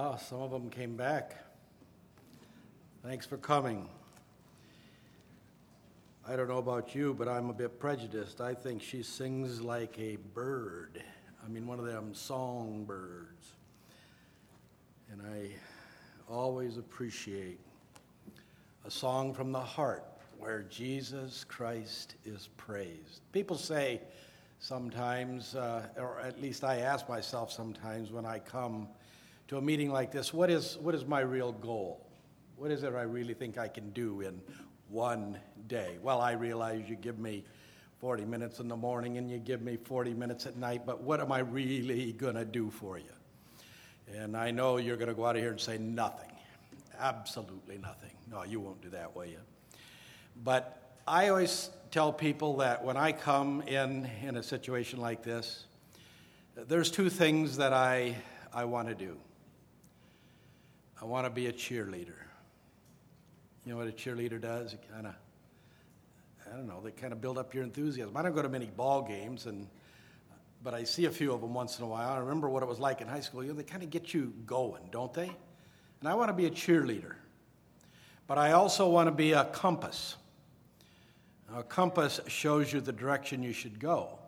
Ah, some of them came back. Thanks for coming. I don't know about you, but I'm a bit prejudiced. I think she sings like a bird. I mean, one of them songbirds. And I always appreciate a song from the heart where Jesus Christ is praised. People say sometimes, uh, or at least I ask myself sometimes when I come to a meeting like this, what is, what is my real goal? What is it I really think I can do in one day? Well, I realize you give me 40 minutes in the morning and you give me 40 minutes at night, but what am I really going to do for you? And I know you're going to go out of here and say nothing. Absolutely nothing. No, you won't do that, will you? But I always tell people that when I come in in a situation like this, there's two things that I, I want to do. I want to be a cheerleader. You know what a cheerleader does? It kind of, I don't know, they kind of build up your enthusiasm. I don't go to many ball games, and but I see a few of them once in a while. I remember what it was like in high school. You know, they kind of get you going, don't they? And I want to be a cheerleader. But I also want to be a compass. A compass shows you the direction you should go.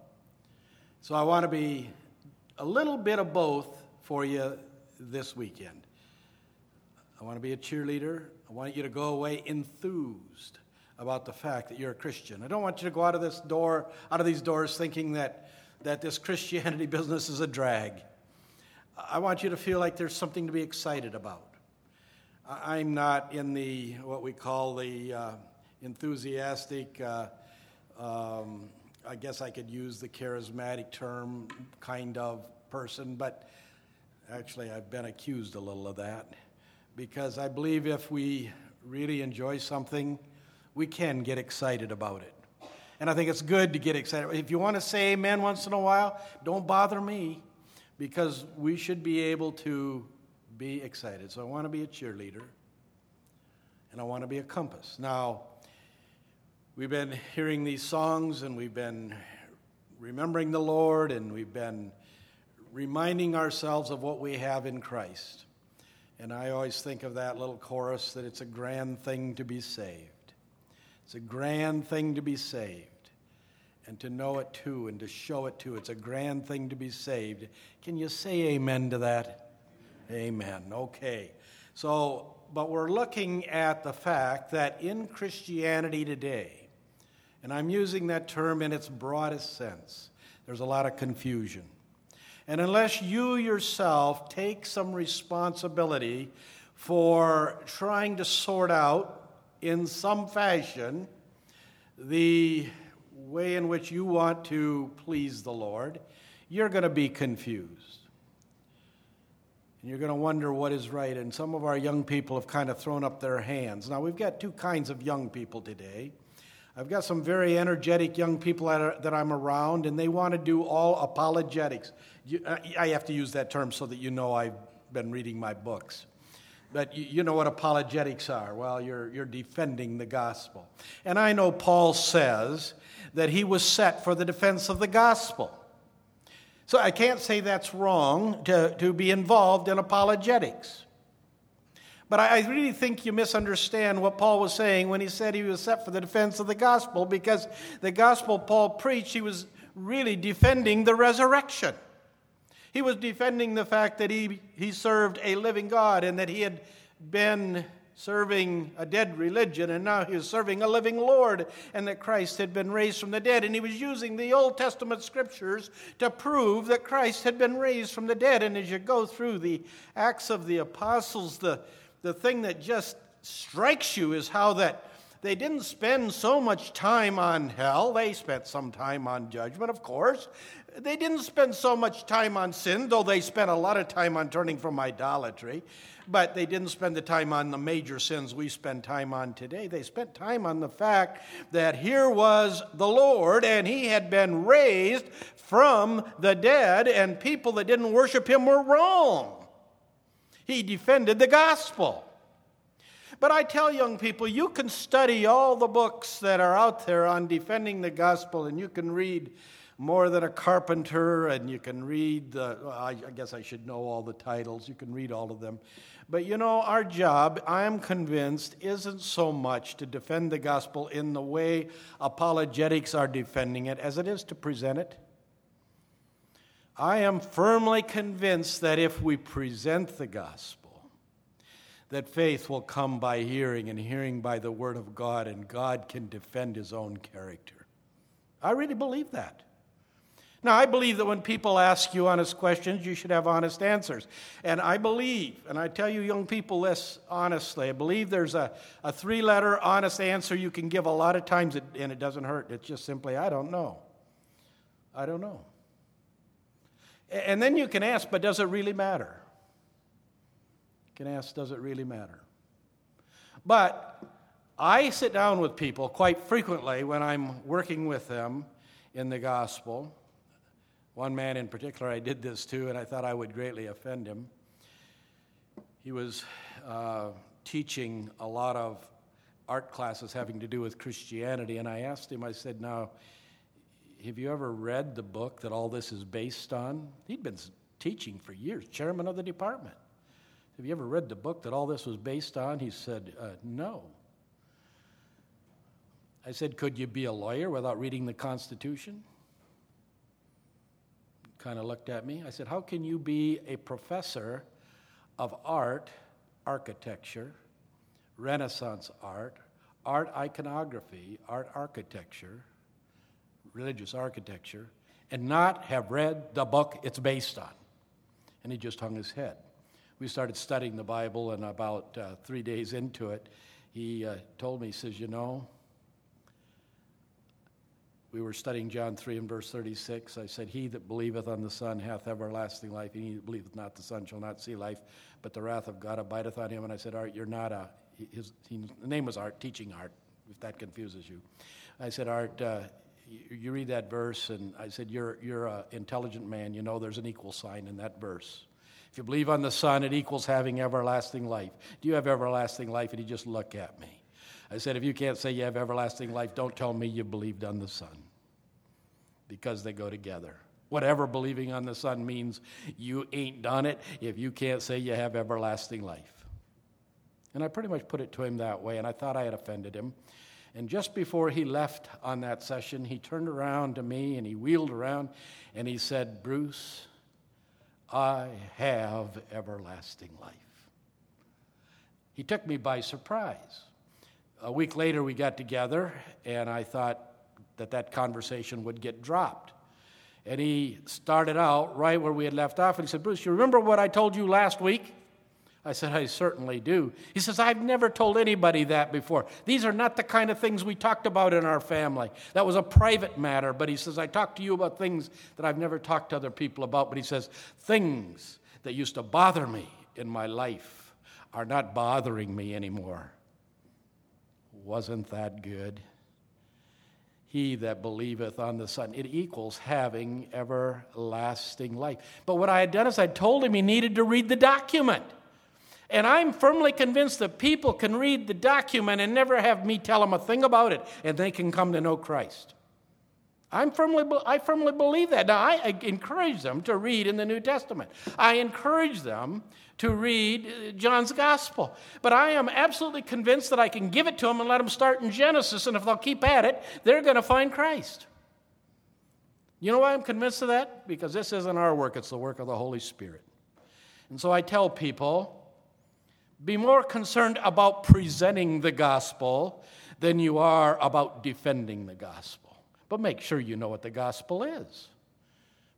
So I want to be a little bit of both for you this weekend. I want to be a cheerleader. I want you to go away enthused about the fact that you're a Christian. I don't want you to go out of this door, out of these doors thinking that, that this Christianity business is a drag. I want you to feel like there's something to be excited about. I'm not in the what we call the uh, enthusiastic. Uh, um, I guess I could use the charismatic term, kind of person, but actually I've been accused a little of that because I believe if we really enjoy something, we can get excited about it. And I think it's good to get excited. If you want to say amen once in a while, don't bother me because we should be able to be excited. So I want to be a cheerleader and I want to be a compass. Now, we've been hearing these songs and we've been remembering the Lord and we've been reminding ourselves of what we have in Christ. And I always think of that little chorus that it's a grand thing to be saved. It's a grand thing to be saved. And to know it too and to show it too. It's a grand thing to be saved. Can you say amen to that? Amen. Okay. So, but we're looking at the fact that in Christianity today, and I'm using that term in its broadest sense, there's a lot of confusion. And unless you yourself take some responsibility for trying to sort out in some fashion the way in which you want to please the Lord, you're going to be confused. And you're going to wonder what is right. And some of our young people have kind of thrown up their hands. Now, we've got two kinds of young people today. I've got some very energetic young people that, are, that I'm around, and they want to do all apologetics. You, I have to use that term so that you know I've been reading my books. But you, you know what apologetics are. Well, you're, you're defending the gospel. And I know Paul says that he was set for the defense of the gospel. So I can't say that's wrong to, to be involved in apologetics. But I really think you misunderstand what Paul was saying when he said he was set for the defense of the gospel, because the gospel Paul preached, he was really defending the resurrection. He was defending the fact that he, he served a living God and that he had been serving a dead religion and now he was serving a living Lord and that Christ had been raised from the dead. And he was using the Old Testament scriptures to prove that Christ had been raised from the dead. And as you go through the Acts of the Apostles, the the thing that just strikes you is how that they didn't spend so much time on hell. They spent some time on judgment, of course. They didn't spend so much time on sin, though they spent a lot of time on turning from idolatry. But they didn't spend the time on the major sins we spend time on today. They spent time on the fact that here was the Lord, and he had been raised from the dead, and people that didn't worship him were wrong. He defended the gospel. But I tell young people, you can study all the books that are out there on defending the gospel, and you can read more than a carpenter, and you can read, the, I guess I should know all the titles, you can read all of them. But you know, our job, I am convinced, isn't so much to defend the gospel in the way apologetics are defending it as it is to present it. I am firmly convinced that if we present the gospel, that faith will come by hearing and hearing by the word of God, and God can defend his own character. I really believe that. Now, I believe that when people ask you honest questions, you should have honest answers. And I believe, and I tell you young people this honestly, I believe there's a, a three letter honest answer you can give a lot of times, and it doesn't hurt. It's just simply, I don't know. I don't know. And then you can ask, but does it really matter? You can ask, does it really matter? But I sit down with people quite frequently when I'm working with them in the gospel one man in particular, I did this to, and I thought I would greatly offend him. He was uh, teaching a lot of art classes having to do with Christianity, and I asked him, I said, Now, have you ever read the book that all this is based on? He'd been teaching for years, chairman of the department. Have you ever read the book that all this was based on? He said, uh, No. I said, Could you be a lawyer without reading the Constitution? kind of looked at me. I said, How can you be a professor of art, architecture, Renaissance art, art iconography, art architecture, religious architecture, and not have read the book it's based on? And he just hung his head. We started studying the Bible, and about uh, three days into it, he uh, told me, he says, You know, we were studying John 3 and verse 36. I said, He that believeth on the Son hath everlasting life, and he that believeth not the Son shall not see life, but the wrath of God abideth on him. And I said, Art, you're not a, his, the name was Art, teaching Art, if that confuses you. I said, Art, uh, you, read that verse, and I said, You're, you're an intelligent man. You know there's an equal sign in that verse. If you believe on the Son, it equals having everlasting life. Do you have everlasting life? And he just looked at me. I said, if you can't say you have everlasting life, don't tell me you believed on the Son because they go together. Whatever believing on the Son means, you ain't done it if you can't say you have everlasting life. And I pretty much put it to him that way, and I thought I had offended him. And just before he left on that session, he turned around to me and he wheeled around and he said, Bruce, I have everlasting life. He took me by surprise a week later, we got together, and I thought that that conversation would get dropped. And he started out right where we had left off, and he said, Bruce, you remember what I told you last week? I said, I certainly do. He says, I've never told anybody that before. These are not the kind of things we talked about in our family. That was a private matter, but he says, I talked to you about things that I've never talked to other people about. But he says, things that used to bother me in my life are not bothering me anymore. Wasn't that good? He that believeth on the Son. It equals having everlasting life. But what I had done is I told him he needed to read the document. And I'm firmly convinced that people can read the document and never have me tell them a thing about it, and they can come to know Christ. I'm firmly, I firmly believe that. Now, I encourage them to read in the New Testament. I encourage them to read uh, John's Gospel. But I am absolutely convinced that I can give it to them and let them start in Genesis, and if they'll keep at it, they're going to find Christ. You know why I'm convinced of that? Because this isn't our work, it's the work of the Holy Spirit. And so I tell people be more concerned about presenting the gospel than you are about defending the gospel. But make sure you know what the gospel is.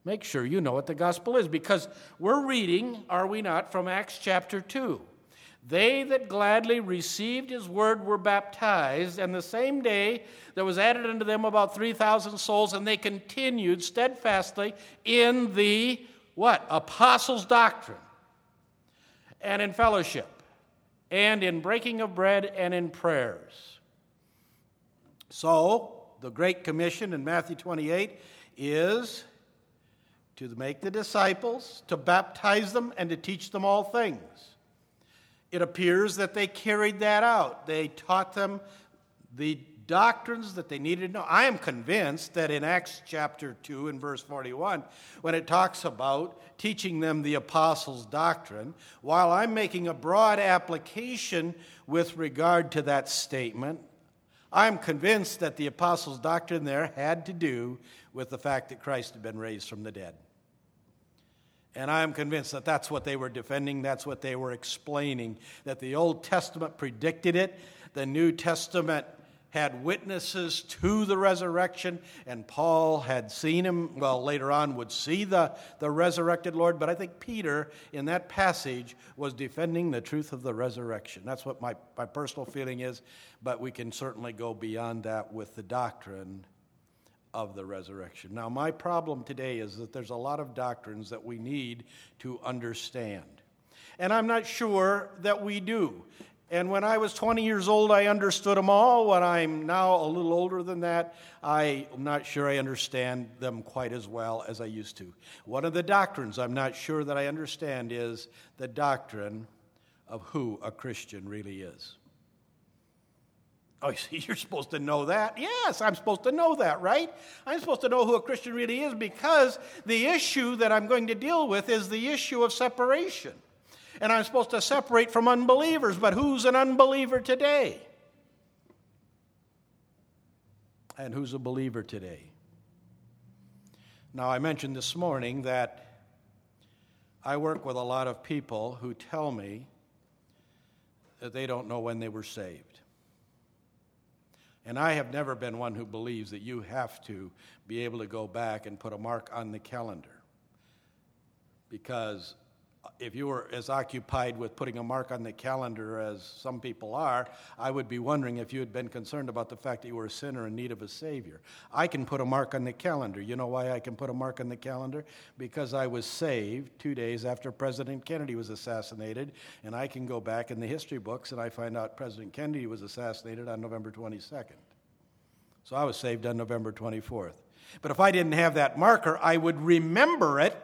Make sure you know what the gospel is because we're reading, are we not, from Acts chapter 2. They that gladly received his word were baptized, and the same day there was added unto them about 3,000 souls, and they continued steadfastly in the what? Apostles' doctrine, and in fellowship, and in breaking of bread, and in prayers. So, the Great Commission in Matthew 28 is to make the disciples, to baptize them, and to teach them all things. It appears that they carried that out. They taught them the doctrines that they needed to know. I am convinced that in Acts chapter 2 and verse 41, when it talks about teaching them the apostles' doctrine, while I'm making a broad application with regard to that statement, I'm convinced that the apostles' doctrine there had to do with the fact that Christ had been raised from the dead. And I'm convinced that that's what they were defending, that's what they were explaining, that the Old Testament predicted it, the New Testament had witnesses to the resurrection, and Paul had seen him, well, later on would see the, the resurrected Lord. But I think Peter, in that passage, was defending the truth of the resurrection. That's what my, my personal feeling is, but we can certainly go beyond that with the doctrine of the resurrection. Now, my problem today is that there's a lot of doctrines that we need to understand. And I'm not sure that we do. And when I was 20 years old, I understood them all. When I'm now a little older than that, I'm not sure I understand them quite as well as I used to. One of the doctrines I'm not sure that I understand is the doctrine of who a Christian really is. Oh, you're supposed to know that? Yes, I'm supposed to know that, right? I'm supposed to know who a Christian really is because the issue that I'm going to deal with is the issue of separation and I'm supposed to separate from unbelievers. But who's an unbeliever today? And who's a believer today? Now, I mentioned this morning that I work with a lot of people who tell me that they don't know when they were saved. And I have never been one who believes that you have to be able to go back and put a mark on the calendar. Because if you were as occupied with putting a mark on the calendar as some people are, I would be wondering if you had been concerned about the fact that you were a sinner in need of a Savior. I can put a mark on the calendar. You know why I can put a mark on the calendar? Because I was saved two days after President Kennedy was assassinated, and I can go back in the history books and I find out President Kennedy was assassinated on November 22nd. So I was saved on November 24th. But if I didn't have that marker, I would remember it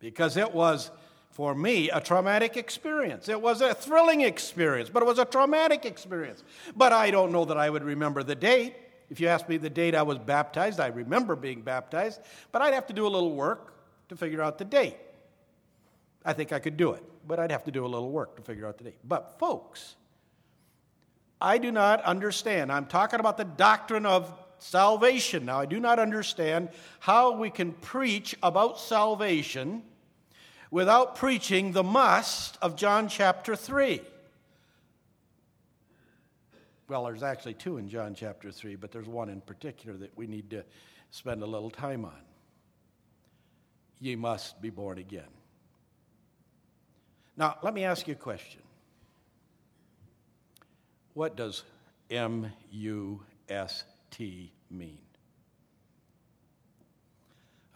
because it was, for me, a traumatic experience. It was a thrilling experience, but it was a traumatic experience. But I don't know that I would remember the date. If you ask me the date I was baptized, I remember being baptized, but I'd have to do a little work to figure out the date. I think I could do it, but I'd have to do a little work to figure out the date. But, folks, I do not understand. I'm talking about the doctrine of salvation. Now, I do not understand how we can preach about salvation without preaching the must of John chapter 3. Well, there's actually two in John chapter 3, but there's one in particular that we need to spend a little time on. Ye must be born again. Now, let me ask you a question. What does M U S T mean?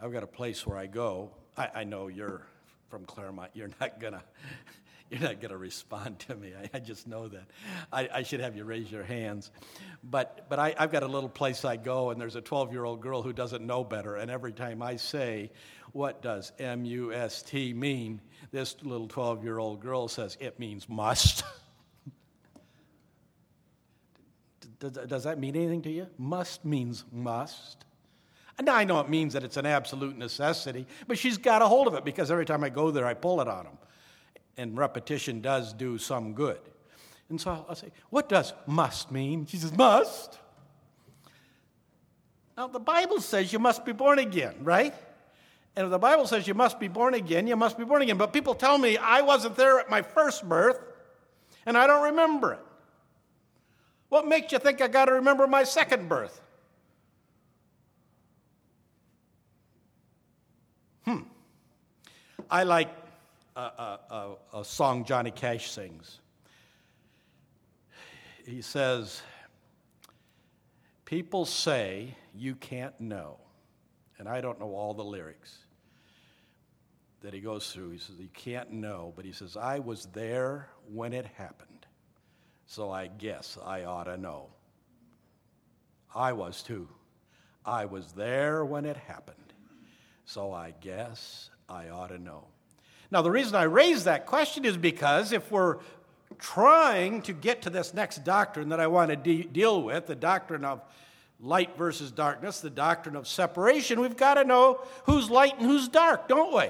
I've got a place where I go. I, I know you're from Claremont. You're not gonna you're not gonna respond to me. I, I just know that. I, I, should have you raise your hands. But but I, I've got a little place I go, and there's a 12 year old girl who doesn't know better. And every time I say, "What does M U S T mean?" this little 12 year old girl says, "It means must." Does, does that mean anything to you? Must means must. And I know it means that it's an absolute necessity, but she's got a hold of it because every time I go there, I pull it on them. And repetition does do some good. And so I'll say, What does must mean? She says, Must. Now, the Bible says you must be born again, right? And if the Bible says you must be born again, you must be born again. But people tell me I wasn't there at my first birth, and I don't remember it. What makes you think I got to remember my second birth? I like a, a, a, a song Johnny Cash sings. He says, People say you can't know. And I don't know all the lyrics that he goes through. He says, You can't know, but he says, I was there when it happened so I guess I ought to know. I was too. I was there when it happened, so I guess I ought to know. Now, the reason I raise that question is because if we're trying to get to this next doctrine that I want to de- deal with the doctrine of light versus darkness, the doctrine of separation, we've got to know who's light and who's dark, don't we?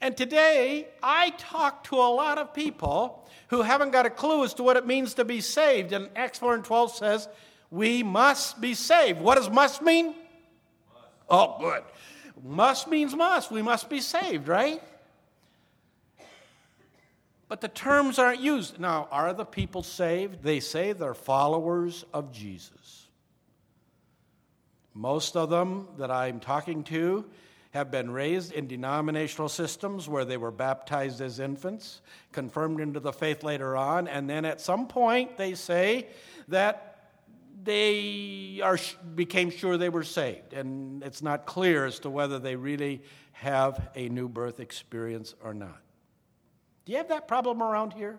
And today, I talk to a lot of people who haven't got a clue as to what it means to be saved. And Acts 4 and 12 says, we must be saved. What does must mean? Must. Oh, good. Must means must. We must be saved, right? But the terms aren't used. Now, are the people saved? They say they're followers of Jesus. Most of them that I'm talking to have been raised in denominational systems where they were baptized as infants, confirmed into the faith later on, and then at some point they say that they are, became sure they were saved. And it's not clear as to whether they really have a new birth experience or not. Do you have that problem around here?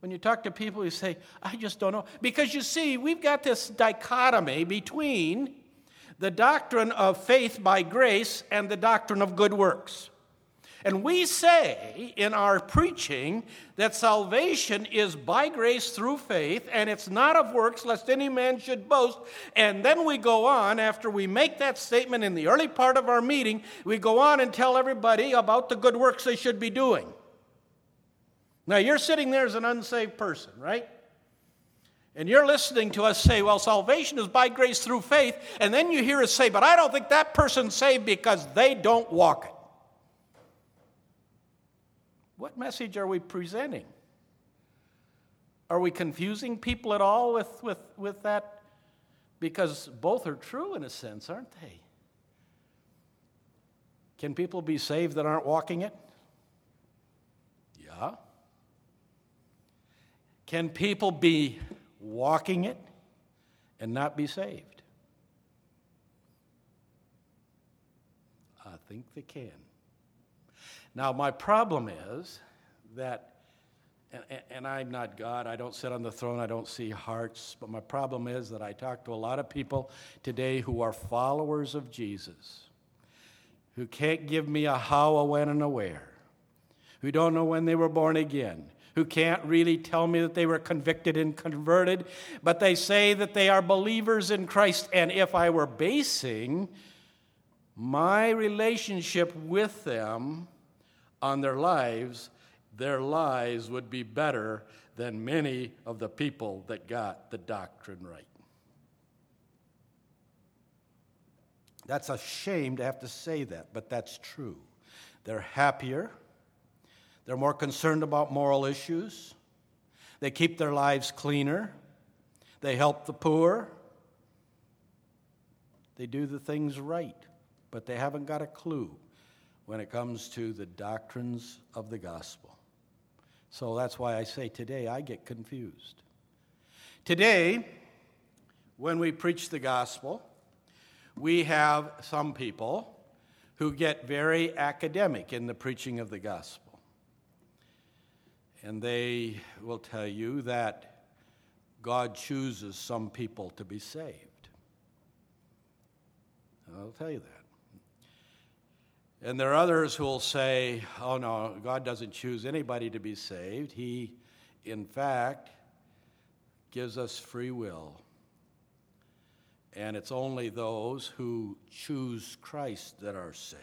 When you talk to people, you say, I just don't know. Because you see, we've got this dichotomy between the doctrine of faith by grace and the doctrine of good works. And we say in our preaching that salvation is by grace through faith, and it's not of works, lest any man should boast. And then we go on, after we make that statement in the early part of our meeting, we go on and tell everybody about the good works they should be doing. Now, you're sitting there as an unsaved person, right? And you're listening to us say, well, salvation is by grace through faith. And then you hear us say, but I don't think that person's saved because they don't walk it. What message are we presenting? Are we confusing people at all with, with, with that? Because both are true in a sense, aren't they? Can people be saved that aren't walking it? Yeah. Can people be walking it and not be saved? I think they can. Now, my problem is that, and, and, I'm not God, I don't sit on the throne, I don't see hearts, but my problem is that I talk to a lot of people today who are followers of Jesus, who can't give me a how, a when, and a where, who don't know when they were born again, who can't really tell me that they were convicted and converted, but they say that they are believers in Christ. And if I were basing my relationship with them on their lives, their lives would be better than many of the people that got the doctrine right. That's a shame to have to say that, but that's true. They're happier. They're more concerned about moral issues. They keep their lives cleaner. They help the poor. They do the things right, but they haven't got a clue when it comes to the doctrines of the gospel. So that's why I say today I get confused. Today, when we preach the gospel, we have some people who get very academic in the preaching of the gospel and they will tell you that God chooses some people to be saved. I'll tell you that. And there are others who will say, oh no, God doesn't choose anybody to be saved. He, in fact, gives us free will. And it's only those who choose Christ that are saved.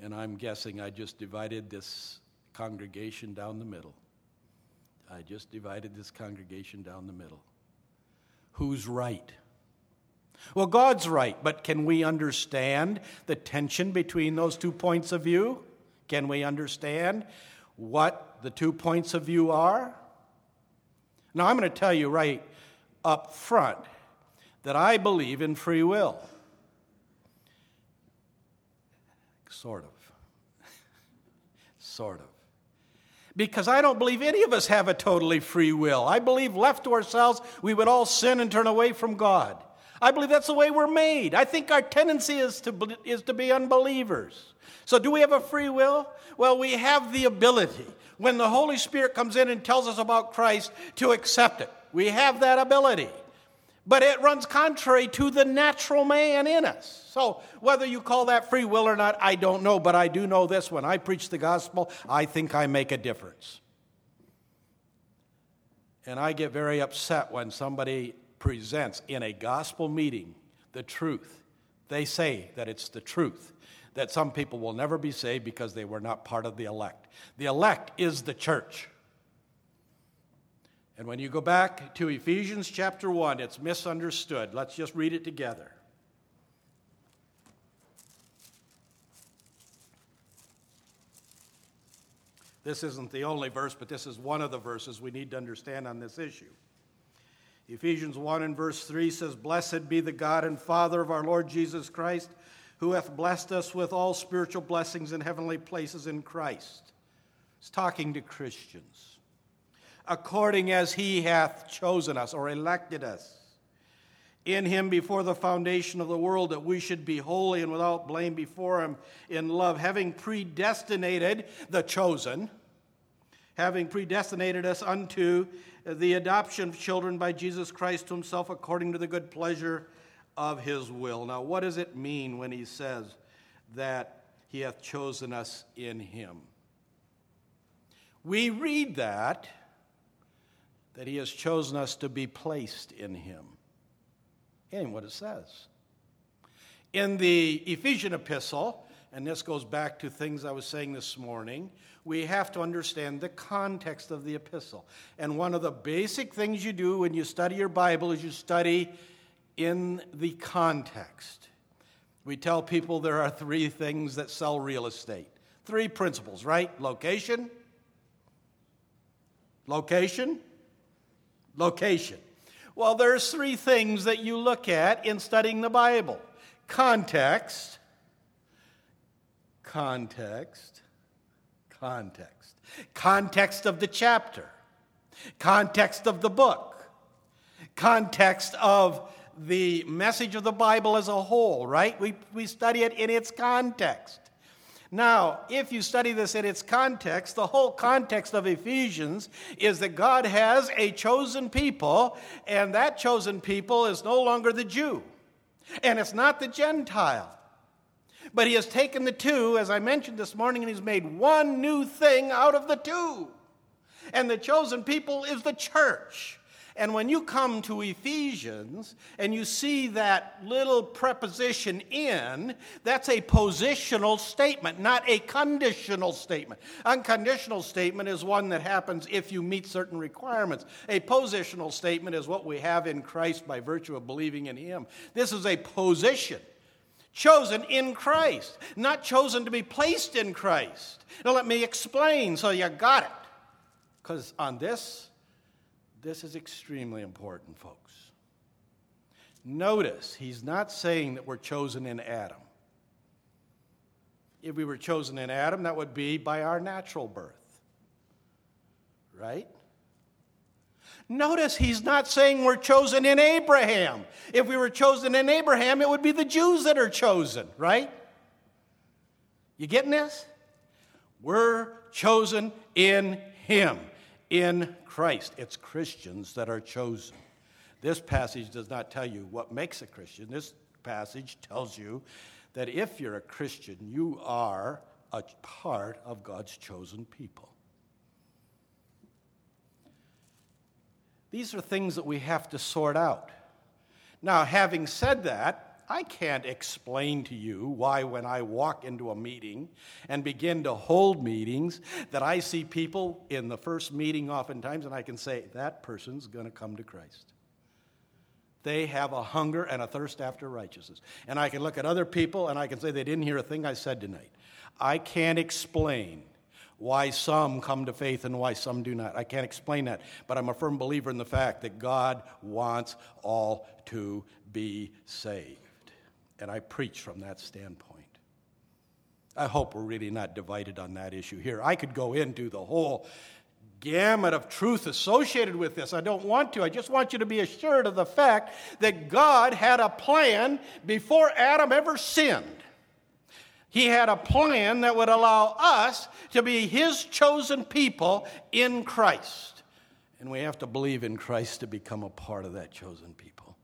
And I'm guessing I just divided this congregation down the middle. I just divided this congregation down the middle. Who's right? Well, God's right, but can we understand the tension between those two points of view? Can we understand what the two points of view are? Now, I'm going to tell you right up front that I believe in free will. Sort of. sort of. Because I don't believe any of us have a totally free will. I believe left to ourselves, we would all sin and turn away from God. I believe that's the way we're made. I think our tendency is to, is to be unbelievers. So, do we have a free will? Well, we have the ability, when the Holy Spirit comes in and tells us about Christ, to accept it. We have that ability. But it runs contrary to the natural man in us. So, whether you call that free will or not, I don't know. But I do know this when I preach the gospel, I think I make a difference. And I get very upset when somebody presents in a gospel meeting the truth. They say that it's the truth, that some people will never be saved because they were not part of the elect. The elect is the church. And when you go back to Ephesians chapter 1, it's misunderstood. Let's just read it together. This isn't the only verse, but this is one of the verses we need to understand on this issue. Ephesians 1 and verse 3 says, Blessed be the God and Father of our Lord Jesus Christ, who hath blessed us with all spiritual blessings in heavenly places in Christ. It's talking to Christians. According as he hath chosen us or elected us in him before the foundation of the world, that we should be holy and without blame before him in love, having predestinated the chosen, having predestinated us unto the adoption of children by Jesus Christ to himself according to the good pleasure of his will. Now, what does it mean when he says that he hath chosen us in him? We read that, that he has chosen us to be placed in him. And what it says. In the Ephesian epistle, and this goes back to things I was saying this morning, we have to understand the context of the epistle. And one of the basic things you do when you study your Bible is you study in the context. We tell people there are three things that sell real estate. Three principles, right? Location, location, location. Well, there's three things that you look at in studying the Bible context, context, context. Context of the chapter, context of the book, context of the message of the Bible as a whole, right? We, we study it in its context. Now, if you study this in its context, the whole context of Ephesians is that God has a chosen people, and that chosen people is no longer the Jew, and it's not the Gentile. But he has taken the two, as I mentioned this morning, and he's made one new thing out of the two. And the chosen people is the church. And when you come to Ephesians and you see that little preposition in, that's a positional statement, not a conditional statement. Unconditional statement is one that happens if you meet certain requirements. A positional statement is what we have in Christ by virtue of believing in Him. This is a position chosen in Christ, not chosen to be placed in Christ. Now, let me explain so you got it. Because on this, this is extremely important, folks. Notice, he's not saying that we're chosen in Adam. If we were chosen in Adam, that would be by our natural birth. Right? Notice he's not saying we're chosen in Abraham. If we were chosen in Abraham, it would be the Jews that are chosen, right? You getting this? We're chosen in him, in Christ. It's Christians that are chosen. This passage does not tell you what makes a Christian. This passage tells you that if you're a Christian, you are a part of God's chosen people. These are things that we have to sort out. Now, having said that, I can't explain to you why, when I walk into a meeting and begin to hold meetings, that I see people in the first meeting oftentimes, and I can say, that person's going to come to Christ. They have a hunger and a thirst after righteousness. And I can look at other people and I can say, they didn't hear a thing I said tonight. I can't explain why some come to faith and why some do not. I can't explain that, but I'm a firm believer in the fact that God wants all to be saved. And I preach from that standpoint. I hope we're really not divided on that issue here. I could go into the whole gamut of truth associated with this. I don't want to. I just want you to be assured of the fact that God had a plan before Adam ever sinned. He had a plan that would allow us to be His chosen people in Christ. And we have to believe in Christ to become a part of that chosen people.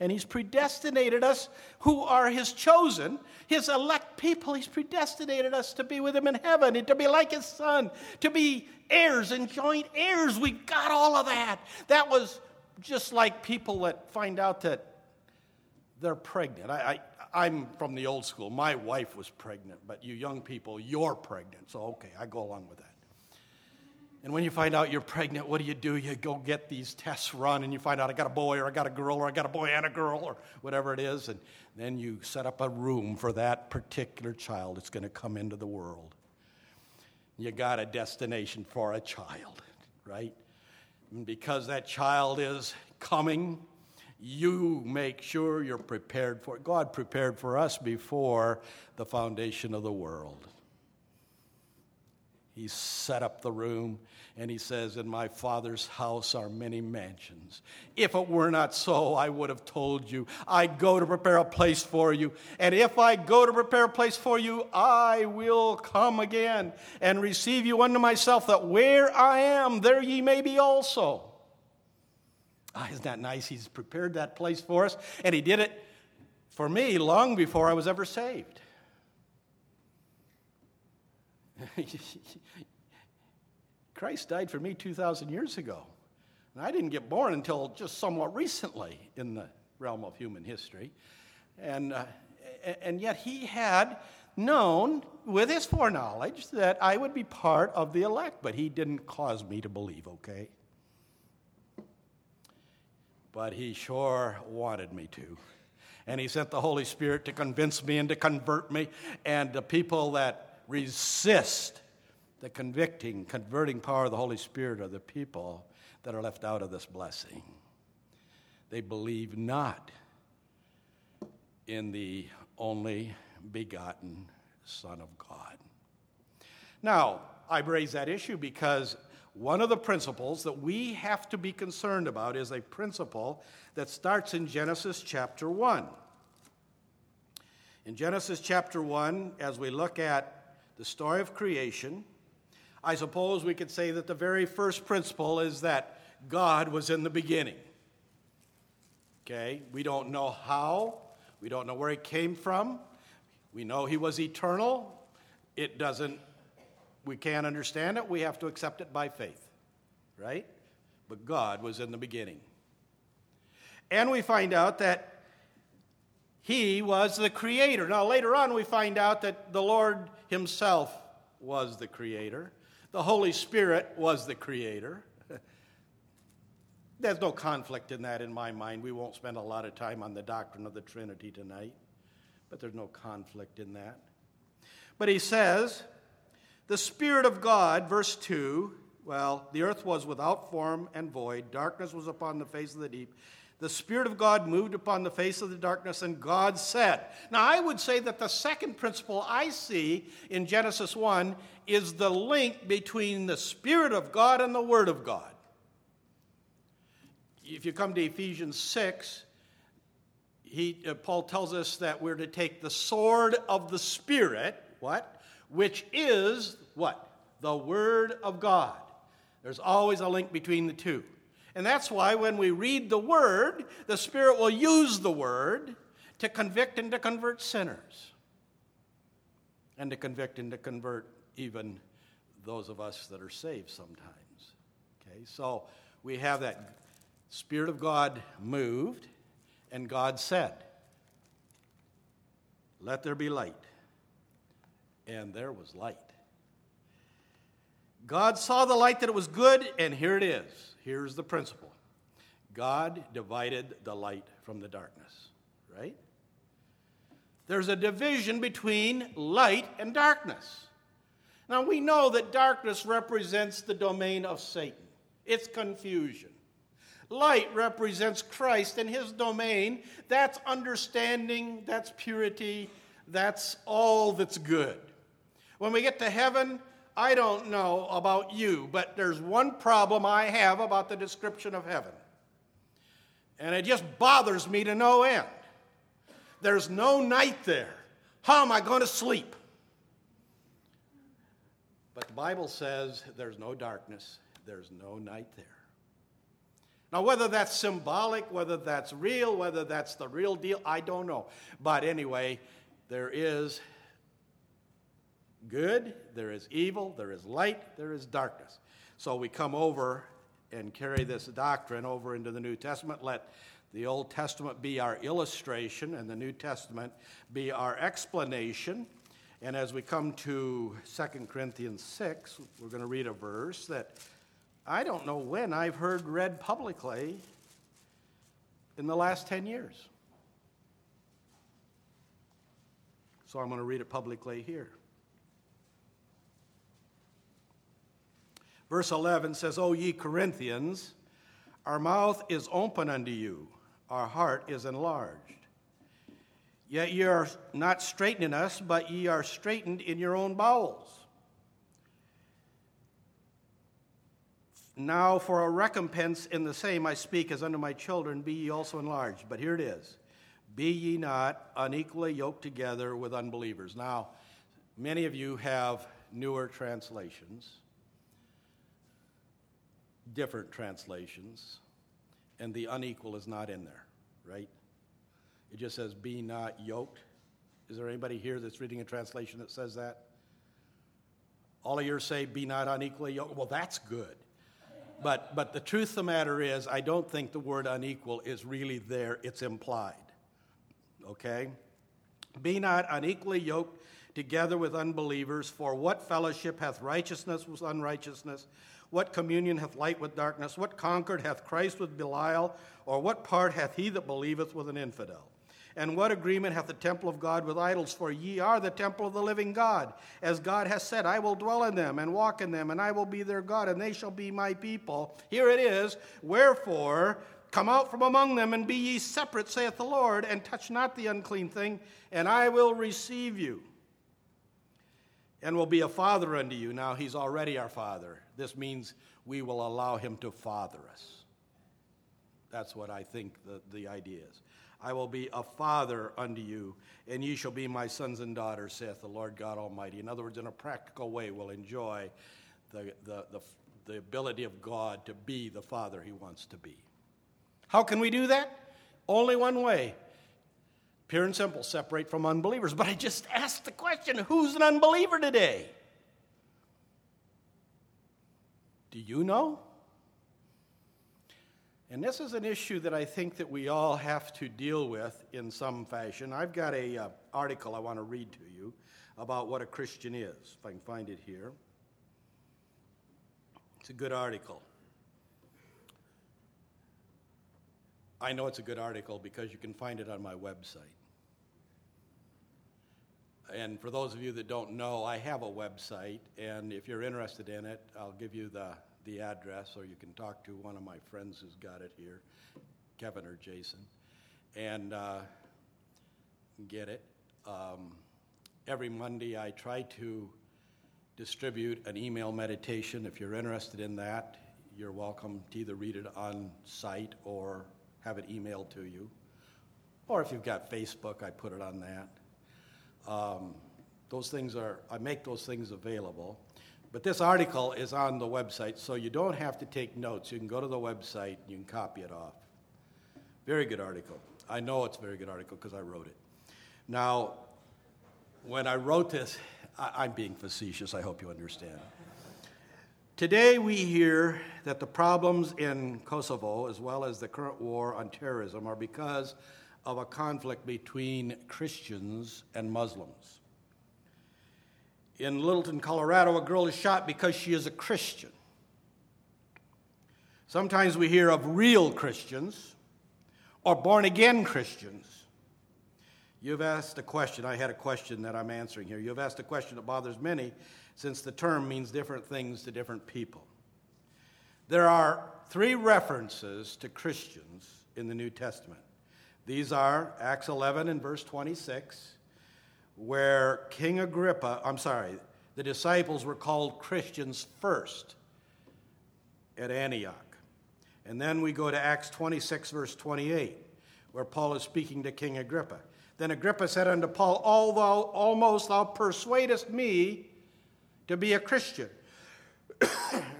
And He's predestinated us, who are His chosen, His elect people. He's predestinated us to be with Him in heaven and to be like His Son, to be heirs and joint heirs. We got all of that. That was just like people that find out that they're pregnant. I, I, I'm from the old school. My wife was pregnant, but you young people, you're pregnant. So, okay, I go along with that. And when you find out you're pregnant, what do you do? You go get these tests run and you find out I got a boy or I got a girl or I got a boy and a girl or whatever it is. And then you set up a room for that particular child that's going to come into the world. You got a destination for a child, right? And because that child is coming, you make sure you're prepared for it. God prepared for us before the foundation of the world. He set up the room and he says, In my father's house are many mansions. If it were not so, I would have told you. I go to prepare a place for you. And if I go to prepare a place for you, I will come again and receive you unto myself, that where I am, there ye may be also. Ah, isn't that nice? He's prepared that place for us, and he did it for me long before I was ever saved. Christ died for me 2,000 years ago. And I didn't get born until just somewhat recently in the realm of human history. And, uh, and yet he had known with his foreknowledge that I would be part of the elect, but he didn't cause me to believe, okay? But he sure wanted me to. And he sent the Holy Spirit to convince me and to convert me. And the people that resist the convicting, converting power of the Holy Spirit are the people that are left out of this blessing. They believe not in the only begotten Son of God. Now, I raise that issue because one of the principles that we have to be concerned about is a principle that starts in Genesis chapter 1. In Genesis chapter 1, as we look at the story of creation, I suppose we could say that the very first principle is that God was in the beginning. Okay? We don't know how, we don't know where he came from. We know he was eternal. It doesn't, we can't understand it. We have to accept it by faith, right? But God was in the beginning. And we find out that he was the creator. Now, later on, we find out that the Lord Himself was the creator, the Holy Spirit was the creator. There's no conflict in that in my mind. We won't spend a lot of time on the doctrine of the Trinity tonight, but there's no conflict in that. But he says, the Spirit of God, verse 2, well, the earth was without form and void, darkness was upon the face of the deep, the Spirit of God moved upon the face of the darkness, and God said. Now, I would say that the second principle I see in Genesis 1 is the link between the Spirit of God and the Word of God. If you come to Ephesians 6, he, uh, Paul tells us that we're to take the sword of the Spirit, what? Which is what? The Word of God. There's always a link between the two. And that's why when we read the Word, the Spirit will use the Word to convict and to convert sinners, and to convict and to convert even those of us that are saved sometimes. Okay, so we have that Spirit of God moved, and God said, Let there be light. And there was light. God saw the light that it was good, and here it is. Here's the principle God divided the light from the darkness, right? There's a division between light and darkness. Now, we know that darkness represents the domain of Satan, it's confusion. Light represents Christ and his domain. That's understanding, that's purity, that's all that's good. When we get to heaven, I don't know about you, but there's one problem I have about the description of heaven. And it just bothers me to no end. There's no night there. How am I going to sleep? But the Bible says there's no darkness, there's no night there. Now, whether that's symbolic, whether that's real, whether that's the real deal, I don't know. But anyway, there is good, there is evil, there is light, there is darkness. So we come over and carry this doctrine over into the New Testament. Let the Old Testament be our illustration and the New Testament be our explanation. And as we come to 2 Corinthians 6, we're going to read a verse that I don't know when I've heard read publicly in the last 10 years. So I'm going to read it publicly here. Verse 11 says, O ye Corinthians, our mouth is open unto you, our heart is enlarged. Yet ye are not straightening us, but ye are straitened in your own bowels. Now, for a recompense in the same I speak as unto my children, be ye also enlarged. But here it is Be ye not unequally yoked together with unbelievers. Now, many of you have newer translations different translations, and the unequal is not in there, right? It just says, be not yoked. Is there anybody here that's reading a translation that says that? All of yours say, be not unequally yoked. Well, that's good. But, but the truth of the matter is, I don't think the word unequal is really there, it's implied. Okay? Be not unequally yoked together with unbelievers, for what fellowship hath righteousness with unrighteousness? What communion hath light with darkness? What concord hath Christ with Belial? Or what part hath he that believeth with an infidel? And what agreement hath the temple of God with idols? For ye are the temple of the living God. As God has said, I will dwell in them and walk in them, and I will be their God, and they shall be my people. Here it is Wherefore, come out from among them, and be ye separate, saith the Lord, and touch not the unclean thing, and I will receive you and will be a father unto you. Now, he's already our father. This means we will allow him to father us. That's what I think the, the idea is. I will be a father unto you, and ye shall be my sons and daughters, saith the Lord God Almighty. In other words, in a practical way, we'll enjoy the, the, the, the ability of God to be the father he wants to be. How can we do that? Only one way Pure and simple, separate from unbelievers. But I just asked the question who's an unbeliever today? Do you know? And this is an issue that I think that we all have to deal with in some fashion. I've got a uh, article I want to read to you about what a Christian is, if I can find it here. It's a good article. I know it's a good article because you can find it on my website. And for those of you that don't know, I have a website, and if you're interested in it, I'll give you the, the address, or you can talk to one of my friends who's got it here, Kevin or Jason, and uh, get it. Um, every Monday, I try to distribute an email meditation. If you're interested in that, you're welcome to either read it on site or have it emailed to you. Or if you've got Facebook, I put it on that. Um, those things are, I make those things available. But this article is on the website, so you don't have to take notes. You can go to the website, you can copy it off. Very good article. I know it's a very good article because I wrote it. Now, when I wrote this, I, I'm being facetious, I hope you understand. Today, we hear that the problems in Kosovo, as well as the current war on terrorism, are because of a conflict between Christians and Muslims. In Littleton, Colorado, a girl is shot because she is a Christian. Sometimes we hear of real Christians or born again Christians. You've asked a question. I had a question that I'm answering here. You've asked a question that bothers many since the term means different things to different people. There are three references to Christians in the New Testament. These are Acts 11 and verse 26, where King Agrippa, I'm sorry, the disciples were called Christians first at Antioch. And then we go to Acts 26, verse 28, where Paul is speaking to King Agrippa. Then Agrippa said unto Paul, Although almost thou persuadest me to be a Christian.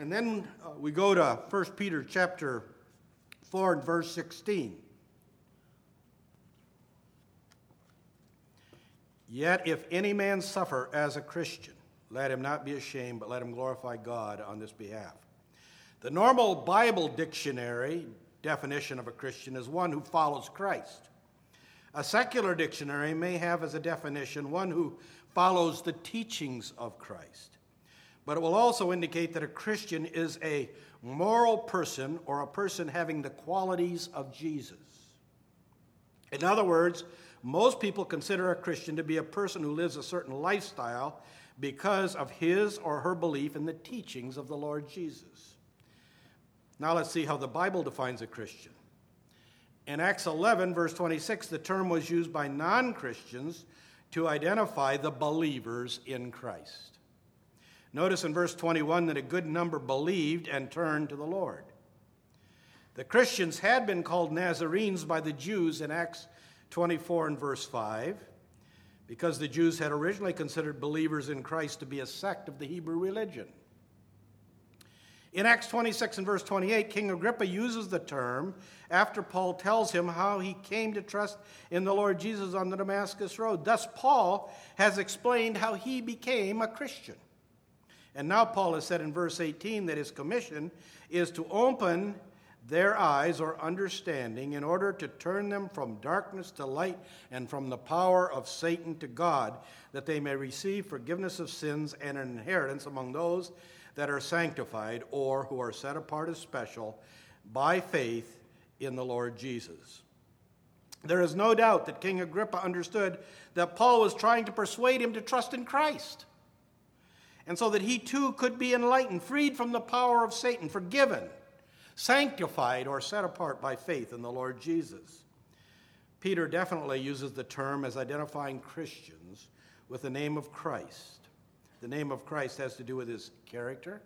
and then uh, we go to 1 Peter chapter 4 and verse 16. Yet if any man suffer as a Christian, let him not be ashamed, but let him glorify God on this behalf. The normal Bible dictionary definition of a Christian is one who follows Christ. A secular dictionary may have as a definition one who follows the teachings of Christ. But it will also indicate that a Christian is a moral person or a person having the qualities of Jesus. In other words, most people consider a Christian to be a person who lives a certain lifestyle because of his or her belief in the teachings of the Lord Jesus. Now let's see how the Bible defines a Christian. In Acts 11, verse 26, the term was used by non Christians to identify the believers in Christ. Notice in verse 21 that a good number believed and turned to the Lord. The Christians had been called Nazarenes by the Jews in Acts 24 and verse 5, because the Jews had originally considered believers in Christ to be a sect of the Hebrew religion. In Acts 26 and verse 28, King Agrippa uses the term after Paul tells him how he came to trust in the Lord Jesus on the Damascus Road. Thus, Paul has explained how he became a Christian. And now, Paul has said in verse 18 that his commission is to open their eyes or understanding in order to turn them from darkness to light and from the power of Satan to God, that they may receive forgiveness of sins and an inheritance among those that are sanctified or who are set apart as special by faith in the Lord Jesus. There is no doubt that King Agrippa understood that Paul was trying to persuade him to trust in Christ. And so that he too could be enlightened, freed from the power of Satan, forgiven sanctified or set apart by faith in the Lord Jesus. Peter definitely uses the term as identifying Christians with the name of Christ. The name of Christ has to do with his character,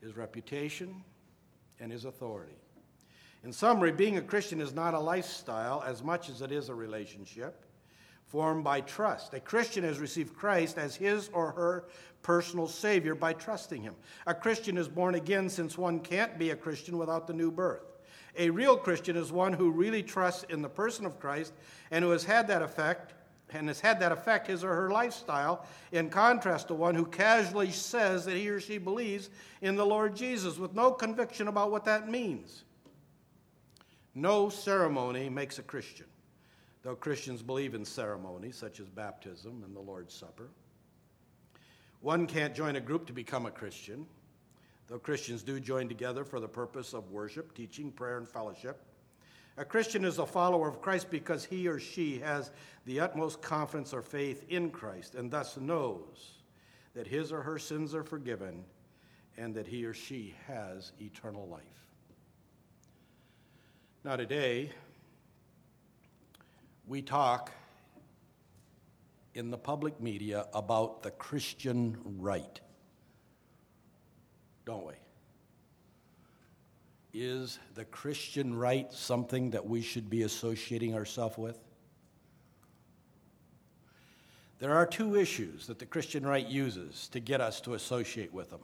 his reputation, and his authority. In summary, being a Christian is not a lifestyle as much as it is a relationship formed by trust. A Christian has received Christ as his or her personal Savior by trusting Him. A Christian is born again since one can't be a Christian without the new birth. A real Christian is one who really trusts in the person of Christ and who has had that effect and has had that affect his or her lifestyle, in contrast to one who casually says that he or she believes in the Lord Jesus with no conviction about what that means. No ceremony makes a Christian, though Christians believe in ceremonies such as baptism and the Lord's Supper. One can't join a group to become a Christian, though Christians do join together for the purpose of worship, teaching, prayer, and fellowship. A Christian is a follower of Christ because he or she has the utmost confidence or faith in Christ and thus knows that his or her sins are forgiven and that he or she has eternal life. Now, today, we talk in the public media about the Christian right. Don't we? Is the Christian right something that we should be associating ourselves with? There are two issues that the Christian right uses to get us to associate with them.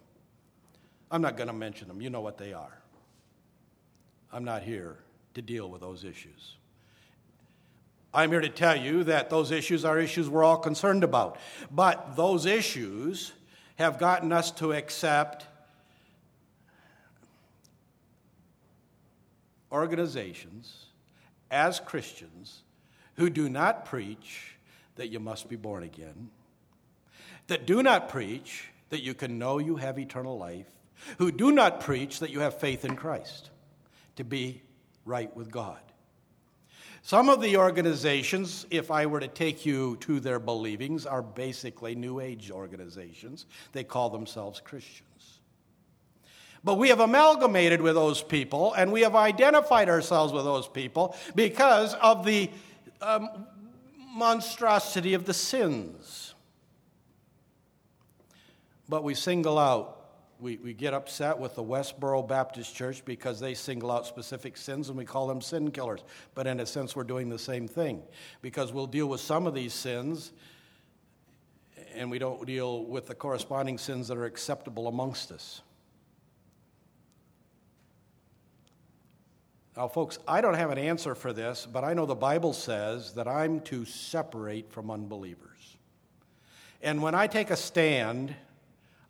I'm not going to mention them, you know what they are. I'm not here to deal with those issues. I'm here to tell you that those issues are issues we're all concerned about. But those issues have gotten us to accept organizations as Christians who do not preach that you must be born again, that do not preach that you can know you have eternal life, who do not preach that you have faith in Christ to be right with God. Some of the organizations, if I were to take you to their believings, are basically New Age organizations. They call themselves Christians. But we have amalgamated with those people and we have identified ourselves with those people because of the um, monstrosity of the sins. But we single out we, we get upset with the Westboro Baptist Church because they single out specific sins and we call them sin killers. But in a sense, we're doing the same thing because we'll deal with some of these sins and we don't deal with the corresponding sins that are acceptable amongst us. Now, folks, I don't have an answer for this, but I know the Bible says that I'm to separate from unbelievers. And when I take a stand,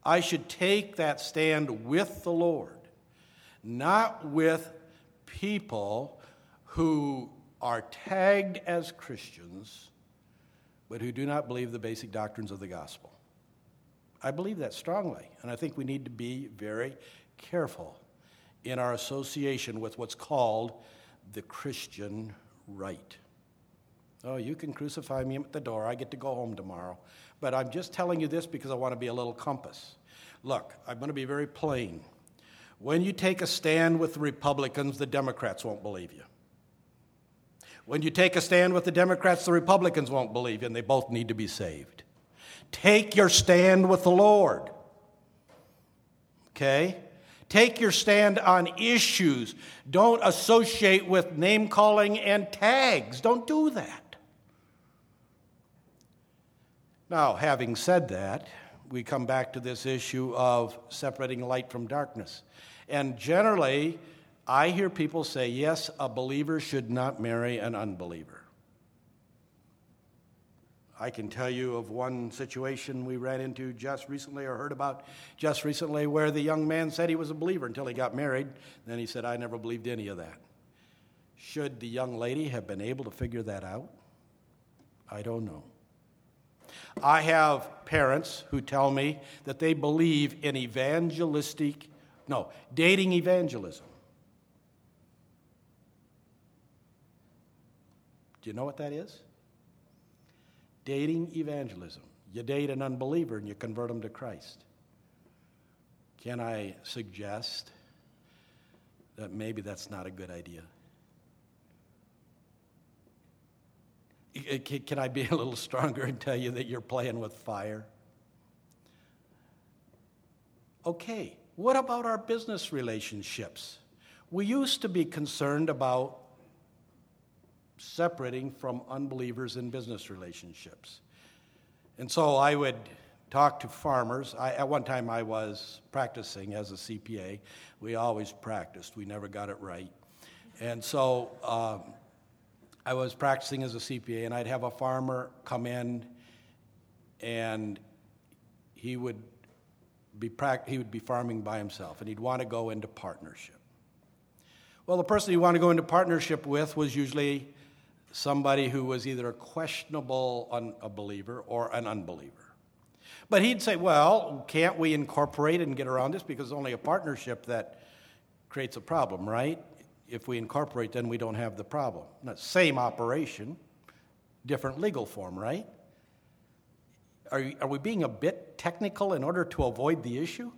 I should take that stand with the Lord, not with people who are tagged as Christians, but who do not believe the basic doctrines of the gospel. I believe that strongly, and I think we need to be very careful in our association with what's called the Christian right. Oh, you can crucify me at the door. I get to go home tomorrow. But I'm just telling you this because I want to be a little compass. Look, I'm going to be very plain. When you take a stand with the Republicans, the Democrats won't believe you. When you take a stand with the Democrats, the Republicans won't believe you, and they both need to be saved. Take your stand with the Lord. Okay? Take your stand on issues. Don't associate with name calling and tags. Don't do that. Now, having said that, we come back to this issue of separating light from darkness. And generally, I hear people say, yes, a believer should not marry an unbeliever. I can tell you of one situation we ran into just recently or heard about just recently where the young man said he was a believer until he got married. Then he said, I never believed any of that. Should the young lady have been able to figure that out? I don't know. I have parents who tell me that they believe in evangelistic, no, dating evangelism. Do you know what that is? Dating evangelism. You date an unbeliever and you convert them to Christ. Can I suggest that maybe that's not a good idea? Can I be a little stronger and tell you that you're playing with fire? Okay, what about our business relationships? We used to be concerned about separating from unbelievers in business relationships. And so I would talk to farmers. I, at one time, I was practicing as a CPA. We always practiced, we never got it right. And so um, I was practicing as a CPA, and I'd have a farmer come in, and he would be, he would be farming by himself, and he'd want to go into partnership. Well, the person he wanted to go into partnership with was usually somebody who was either a questionable un- a believer or an unbeliever. But he'd say, well, can't we incorporate and get around this because it's only a partnership that creates a problem, right? If we incorporate, then we don't have the problem. Not same operation, different legal form, right? Are, are we being a bit technical in order to avoid the issue?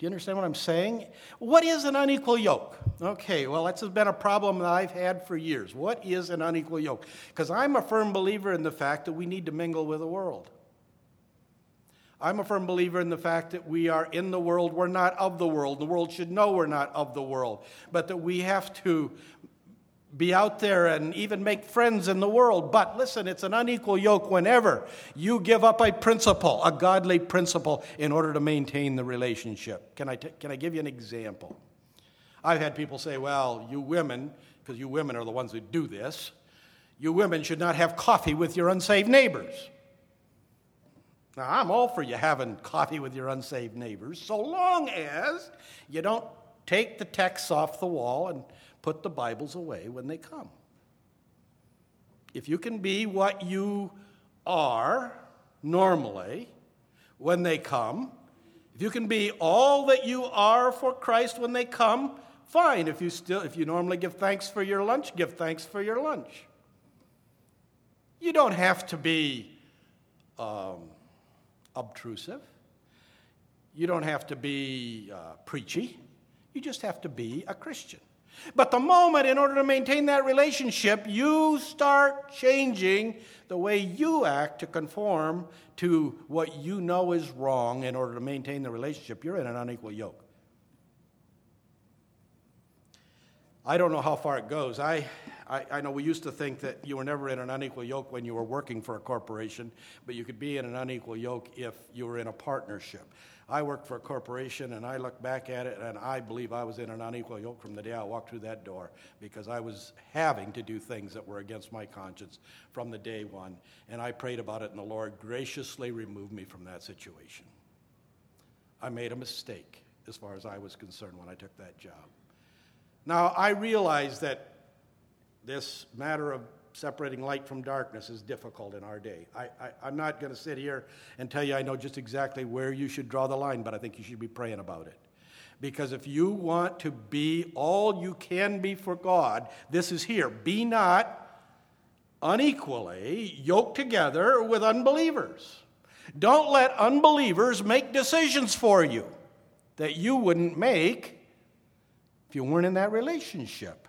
Do you understand what I'm saying? What is an unequal yoke? Okay, well, that's been a problem that I've had for years. What is an unequal yoke? Because I'm a firm believer in the fact that we need to mingle with the world. I'm a firm believer in the fact that we are in the world, we're not of the world. The world should know we're not of the world, but that we have to be out there and even make friends in the world. But listen, it's an unequal yoke whenever you give up a principle, a godly principle, in order to maintain the relationship. Can I, t- can I give you an example? I've had people say, well, you women, because you women are the ones who do this, you women should not have coffee with your unsaved neighbors. Now, I'm all for you having coffee with your unsaved neighbors, so long as you don't take the texts off the wall and put the Bibles away when they come. If you can be what you are normally when they come, if you can be all that you are for Christ when they come, fine. If you still if you normally give thanks for your lunch, give thanks for your lunch. You don't have to be um, obtrusive. You don't have to be uh, preachy. You just have to be a Christian. But the moment, in order to maintain that relationship, you start changing the way you act to conform to what you know is wrong in order to maintain the relationship, you're in an unequal yoke. I don't know how far it goes. I, I, I, know we used to think that you were never in an unequal yoke when you were working for a corporation, but you could be in an unequal yoke if you were in a partnership. I worked for a corporation and I look back at it and I believe I was in an unequal yoke from the day I walked through that door because I was having to do things that were against my conscience from the day one. And I prayed about it and the Lord graciously removed me from that situation. I made a mistake as far as I was concerned when I took that job. Now, I realize that this matter of separating light from darkness is difficult in our day. I, am not going to sit here and tell you I know just exactly where you should draw the line, but I think you should be praying about it. Because if you want to be all you can be for God, this is here. Be not unequally yoked together with unbelievers. Don't let unbelievers make decisions for you that you wouldn't make if you weren't in that relationship.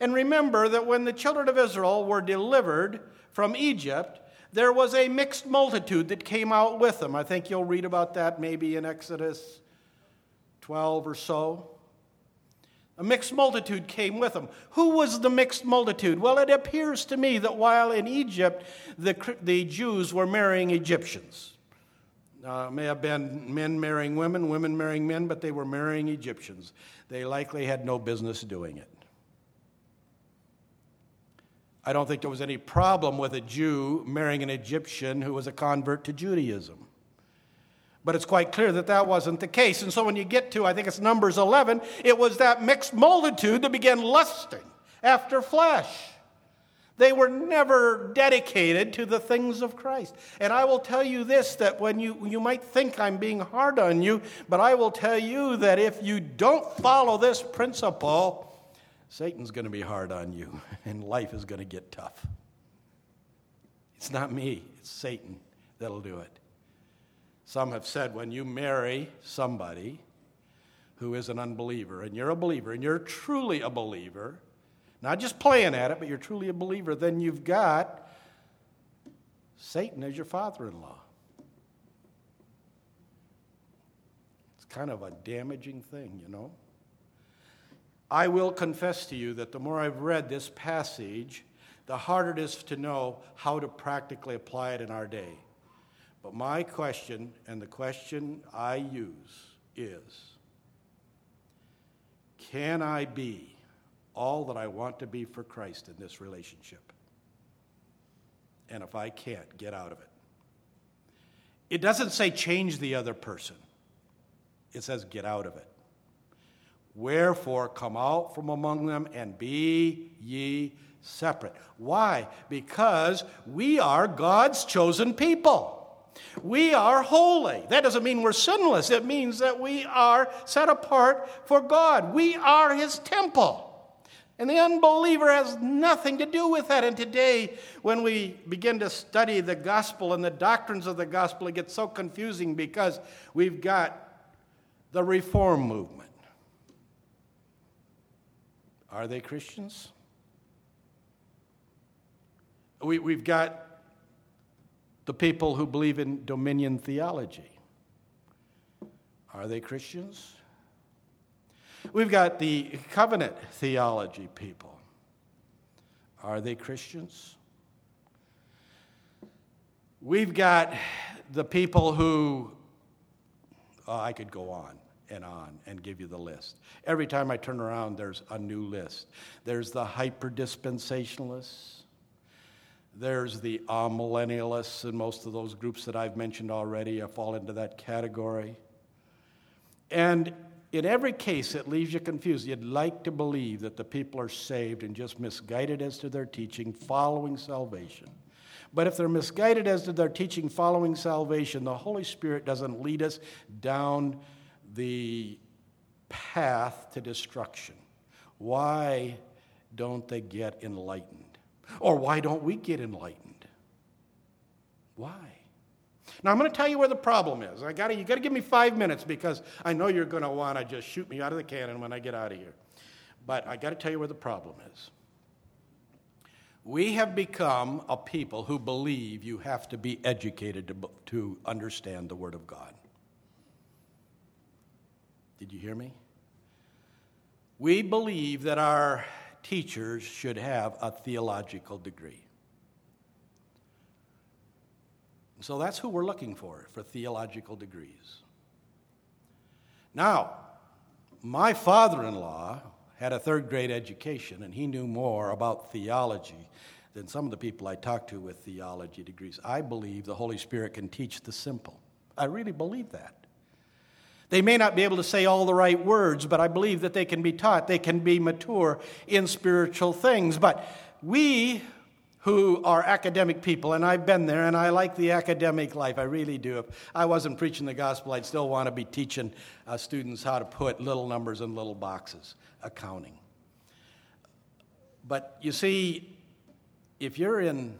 And remember that when the children of Israel were delivered from Egypt, there was a mixed multitude that came out with them. I think you'll read about that maybe in Exodus 12 or so. A mixed multitude came with them. Who was the mixed multitude? Well, it appears to me that while in Egypt, the, the Jews were marrying Egyptians. Uh, may have been men marrying women, women marrying men, but they were marrying Egyptians. They likely had no business doing it. I don't think there was any problem with a Jew marrying an Egyptian who was a convert to Judaism. But it's quite clear that that wasn't the case. And so when you get to, I think it's Numbers 11, it was that mixed multitude that began lusting after flesh. They were never dedicated to the things of Christ. And I will tell you this that when you, you might think I'm being hard on you, but I will tell you that if you don't follow this principle, Satan's going to be hard on you, and life is going to get tough. It's not me, it's Satan that'll do it. Some have said when you marry somebody who is an unbeliever, and you're a believer, and you're truly a believer, not just playing at it, but you're truly a believer, then you've got Satan as your father in law. It's kind of a damaging thing, you know? I will confess to you that the more I've read this passage, the harder it is to know how to practically apply it in our day. But my question, and the question I use, is Can I be all that I want to be for Christ in this relationship? And if I can't, get out of it. It doesn't say change the other person, it says get out of it. Wherefore, come out from among them and be ye separate. Why? Because we are God's chosen people. We are holy. That doesn't mean we're sinless, it means that we are set apart for God. We are His temple. And the unbeliever has nothing to do with that. And today, when we begin to study the gospel and the doctrines of the gospel, it gets so confusing because we've got the reform movement. Are they Christians? We, we've got the people who believe in dominion theology. Are they Christians? We've got the covenant theology people. Are they Christians? We've got the people who, oh, I could go on and on and give you the list. Every time I turn around, there's a new list. There's the hyper dispensationalists, there's the amillennialists, and most of those groups that I've mentioned already fall into that category. And in every case, it leaves you confused. You'd like to believe that the people are saved and just misguided as to their teaching, following salvation. But if they're misguided as to their teaching, following salvation, the Holy Spirit doesn't lead us down the path to destruction. Why don't they get enlightened? Or why don't we get enlightened? Why? Now I'm going to tell you where the problem is. I got you got to give me 5 minutes because I know you're going to want to just shoot me out of the cannon when I get out of here. But I got to tell you where the problem is. We have become a people who believe you have to be educated to, to understand the Word of God. Did you hear me? We believe that our teachers should have a theological degree. So that's who we're looking for, for theological degrees. Now, my father in law had a third grade education, and he knew more about theology than some of the people I talked to with theology degrees. I believe the Holy Spirit can teach the simple. I really believe that. They may not be able to say all the right words, but I believe that they can be taught. They can be mature in spiritual things. But we who are academic people, and I've been there, and I like the academic life. I really do. If I wasn't preaching the gospel, I'd still want to be teaching uh, students how to put little numbers in little boxes, accounting. But you see, if you're in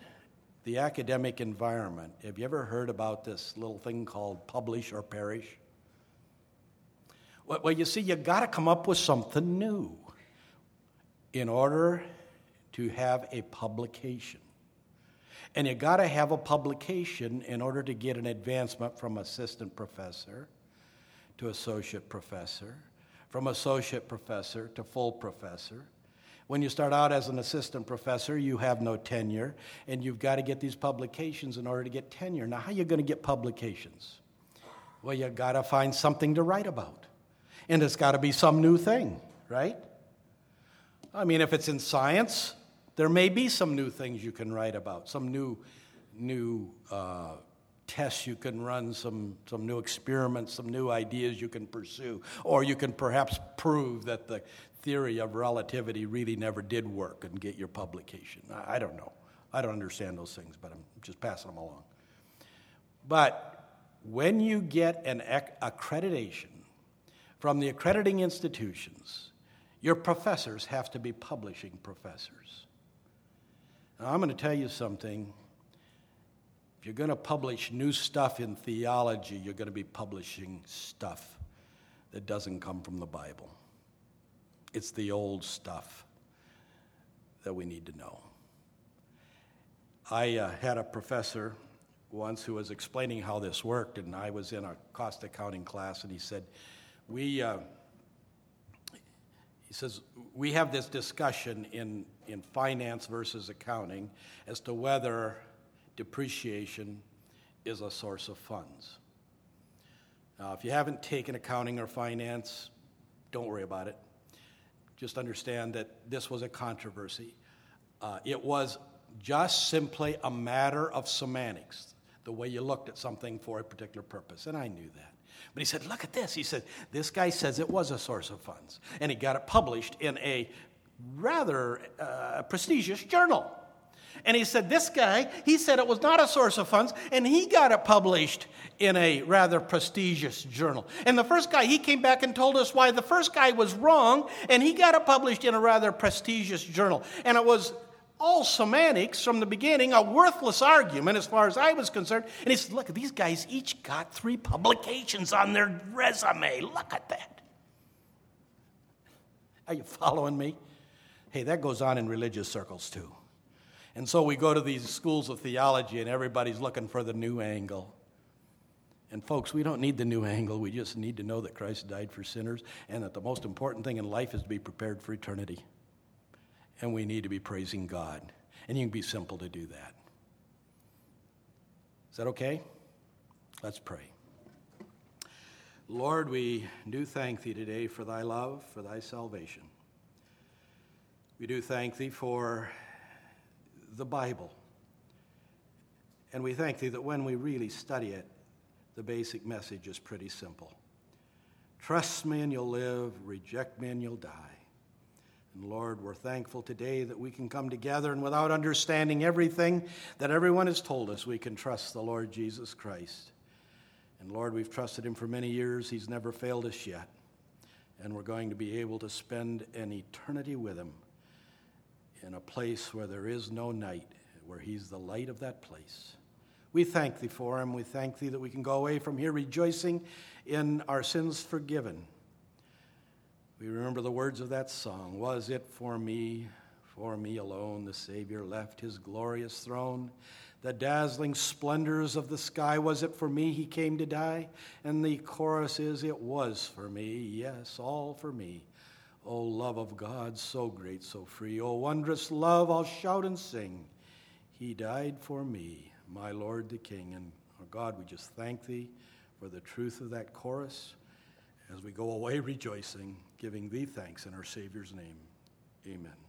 the academic environment, have you ever heard about this little thing called publish or perish? Well, you see, you got to come up with something new in order to have a publication. And you got to have a publication in order to get an advancement from assistant professor to associate professor, from associate professor to full professor. When you start out as an assistant professor, you have no tenure, and you've got to get these publications in order to get tenure. Now, how are you going to get publications? Well, you got to find something to write about, and it's got to be some new thing, right? I mean, if it's in science, there may be some new things you can write about, some new, new uh, tests you can run, some, some new experiments, some new ideas you can pursue, or you can perhaps prove that the theory of relativity really never did work and get your publication. I, I don't know. I don't understand those things, but I'm just passing them along. But when you get an accreditation from the accrediting institutions, your professors have to be publishing professors. Now, I'm going to tell you something. If you're going to publish new stuff in theology, you're going to be publishing stuff that doesn't come from the Bible. It's the old stuff that we need to know. I uh, had a professor once who was explaining how this worked, and I was in a cost accounting class, and he said, We. Uh, he says, We have this discussion in, in finance versus accounting as to whether depreciation is a source of funds. Now, if you haven't taken accounting or finance, don't worry about it. Just understand that this was a controversy. Uh, it was just simply a matter of semantics, the way you looked at something for a particular purpose, and I knew that. But he said, Look at this. He said, This guy says it was a source of funds. And he got it published in a rather uh, prestigious journal. And he said, This guy, he said it was not a source of funds, and he got it published in a rather prestigious journal. And the first guy, he came back and told us why the first guy was wrong, and he got it published in a rather prestigious journal. And it was all semantics from the beginning, a worthless argument as far as I was concerned. And he said, Look, these guys each got three publications on their resume. Look at that. Are you following me? Hey, that goes on in religious circles too. And so we go to these schools of theology and everybody's looking for the new angle. And folks, we don't need the new angle. We just need to know that Christ died for sinners and that the most important thing in life is to be prepared for eternity and we need to be praising God. And you can be simple to do that. Is that okay? Let's pray. Lord, we do thank thee today for thy love, for thy salvation. We do thank thee for the Bible. And we thank thee that when we really study it, the basic message is pretty simple. Trust me and you'll live, reject me and you'll die. And Lord, we're thankful today that we can come together and without understanding everything that everyone has told us, we can trust the Lord Jesus Christ. And Lord, we've trusted him for many years. He's never failed us yet. And we're going to be able to spend an eternity with him in a place where there is no night, where he's the light of that place. We thank thee for him. We thank thee that we can go away from here rejoicing in our sins forgiven we remember the words of that song Was it for me, for me alone, the Savior left his glorious throne? The dazzling splendors of the sky, was it for me he came to die? And the chorus is, It was for me, yes, all for me. O love of God, so great, so free, O wondrous love, I'll shout and sing. He died for me, my Lord the King. And oh God, we just thank thee for the truth of that chorus as we go away rejoicing, giving thee thanks in our Savior's name. Amen.